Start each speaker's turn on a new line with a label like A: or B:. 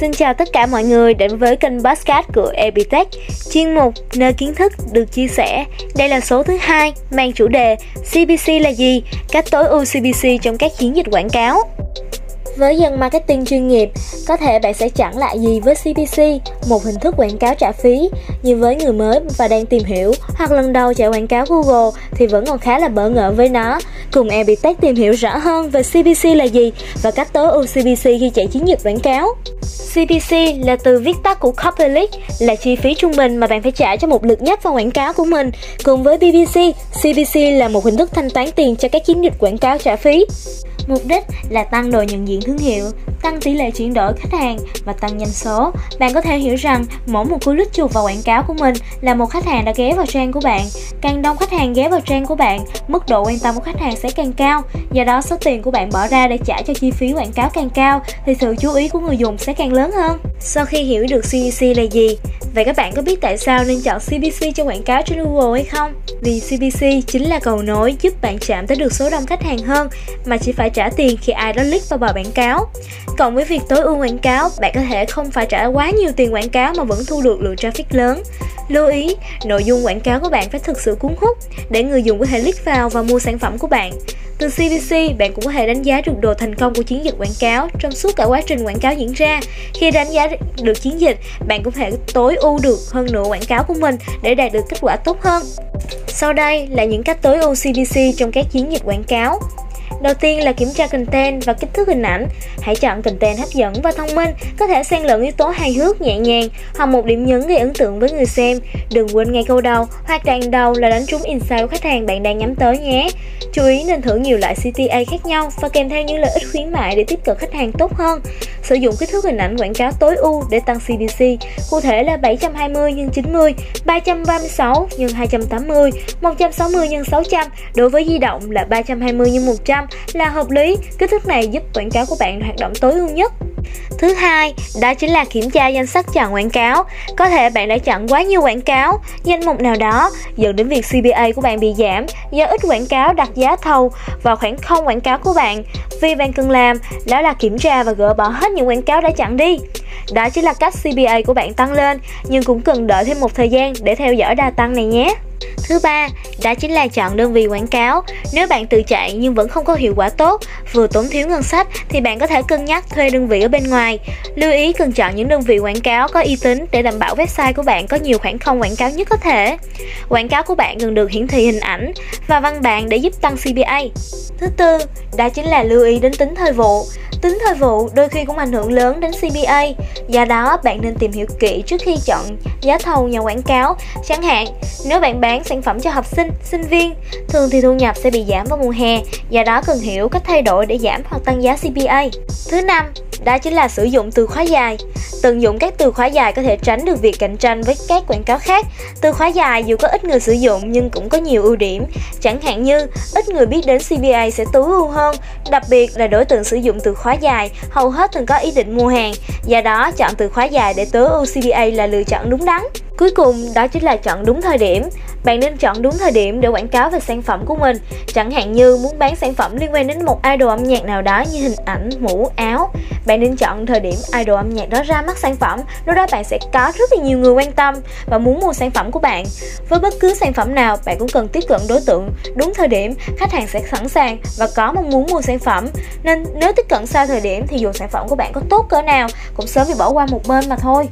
A: Xin chào tất cả mọi người đến với kênh podcast của Epitech, chuyên mục nơi kiến thức được chia sẻ. Đây là số thứ hai mang chủ đề CPC là gì? Cách tối ưu CPC trong các chiến dịch quảng cáo. Với dân marketing chuyên nghiệp, có thể bạn sẽ chẳng lạ gì với CPC, một hình thức quảng cáo trả phí, nhưng với người mới và đang tìm hiểu hoặc lần đầu chạy quảng cáo Google thì vẫn còn khá là bỡ ngỡ với nó. Cùng Epitech tìm hiểu rõ hơn về CPC là gì và cách tối ưu CPC khi chạy chiến dịch quảng cáo. CPC là từ viết tắt của Copy là chi phí trung bình mà bạn phải trả cho một lượt nhấp vào quảng cáo của mình. Cùng với BBC, CPC là một hình thức thanh toán tiền cho các chiến dịch quảng cáo trả phí. Mục đích là tăng độ nhận diện thương hiệu, tăng tỷ lệ chuyển đổi khách hàng và tăng doanh số. Bạn có thể hiểu rằng mỗi một cú lít chuột vào quảng cáo của mình là một khách hàng đã ghé vào trang của bạn. Càng đông khách hàng ghé vào trang của bạn, mức độ quan tâm của khách hàng sẽ càng cao. Do đó số tiền của bạn bỏ ra để trả cho chi phí quảng cáo càng cao thì sự chú ý của người dùng sẽ càng lớn hơn. Sau khi hiểu được CEC là gì, vậy các bạn có biết tại sao nên chọn CPC cho quảng cáo trên Google hay không? Vì CPC chính là cầu nối giúp bạn chạm tới được số đông khách hàng hơn mà chỉ phải trả tiền khi ai đó click vào bài quảng cáo. Cộng với việc tối ưu quảng cáo, bạn có thể không phải trả quá nhiều tiền quảng cáo mà vẫn thu được lượng traffic lớn. Lưu ý, nội dung quảng cáo của bạn phải thực sự cuốn hút để người dùng có thể click vào và mua sản phẩm của bạn. Từ CPC, bạn cũng có thể đánh giá được độ thành công của chiến dịch quảng cáo trong suốt cả quá trình quảng cáo diễn ra. Khi đánh giá được chiến dịch, bạn cũng có thể tối ưu được hơn nữa quảng cáo của mình để đạt được kết quả tốt hơn. Sau đây là những cách tối ưu CPC trong các chiến dịch quảng cáo. Đầu tiên là kiểm tra content và kích thước hình ảnh. Hãy chọn content hấp dẫn và thông minh, có thể xen lẫn yếu tố hài hước, nhẹ nhàng hoặc một điểm nhấn gây ấn tượng với người xem. Đừng quên ngay câu đầu hoặc đoạn đầu là đánh trúng insight của khách hàng bạn đang nhắm tới nhé. Chú ý nên thử nhiều loại CTA khác nhau và kèm theo những lợi ích khuyến mại để tiếp cận khách hàng tốt hơn. Sử dụng kích thước hình ảnh quảng cáo tối ưu để tăng CPC, cụ thể là 720 x 90, 336 x 280, 160 x 600. Đối với di động là 320 x 100 là hợp lý. Kích thước này giúp quảng cáo của bạn hoạt động tối ưu nhất. Thứ hai, đó chính là kiểm tra danh sách chọn quảng cáo. Có thể bạn đã chọn quá nhiều quảng cáo, danh mục nào đó dẫn đến việc CPA của bạn bị giảm do ít quảng cáo đặt giá thầu vào khoảng không quảng cáo của bạn. Vì bạn cần làm đó là kiểm tra và gỡ bỏ hết những quảng cáo đã chặn đi. Đó chính là cách CPA của bạn tăng lên, nhưng cũng cần đợi thêm một thời gian để theo dõi đa tăng này nhé. Thứ ba, đó chính là chọn đơn vị quảng cáo. Nếu bạn tự chạy nhưng vẫn không có hiệu quả tốt, vừa tốn thiếu ngân sách thì bạn có thể cân nhắc thuê đơn vị ở bên ngoài. Lưu ý cần chọn những đơn vị quảng cáo có uy tín để đảm bảo website của bạn có nhiều khoảng không quảng cáo nhất có thể. Quảng cáo của bạn cần được hiển thị hình ảnh và văn bản để giúp tăng CPA. Thứ tư, đó chính là lưu ý đến tính thời vụ. Tính thời vụ đôi khi cũng ảnh hưởng lớn đến CPA, do đó bạn nên tìm hiểu kỹ trước khi chọn giá thầu nhà quảng cáo. Chẳng hạn, nếu bạn bán sản phẩm cho học sinh, sinh viên, thường thì thu nhập sẽ bị giảm vào mùa hè, do đó cần hiểu cách thay đổi để giảm hoặc tăng giá CPA. Thứ năm, đó chính là sử dụng từ khóa dài. Tận dụng các từ khóa dài có thể tránh được việc cạnh tranh với các quảng cáo khác. Từ khóa dài dù có ít người sử dụng nhưng cũng có nhiều ưu điểm. Chẳng hạn như ít người biết đến CPA sẽ tối ưu hơn, đặc biệt là đối tượng sử dụng từ khóa dài hầu hết thường có ý định mua hàng. Do đó, chọn từ khóa dài để tớ ưu là lựa chọn đúng đắn. Cuối cùng, đó chính là chọn đúng thời điểm. Bạn nên chọn đúng thời điểm để quảng cáo về sản phẩm của mình. Chẳng hạn như muốn bán sản phẩm liên quan đến một idol âm nhạc nào đó như hình ảnh, mũ, áo. Bạn nên chọn thời điểm idol âm nhạc đó ra mắt sản phẩm. Lúc đó bạn sẽ có rất là nhiều người quan tâm và muốn mua sản phẩm của bạn. Với bất cứ sản phẩm nào, bạn cũng cần tiếp cận đối tượng đúng thời điểm, khách hàng sẽ sẵn sàng và có mong muốn mua sản phẩm. Nên nếu tiếp cận sai thời điểm thì dù sản phẩm của bạn có tốt cỡ nào cũng sớm bị bỏ qua một bên mà thôi.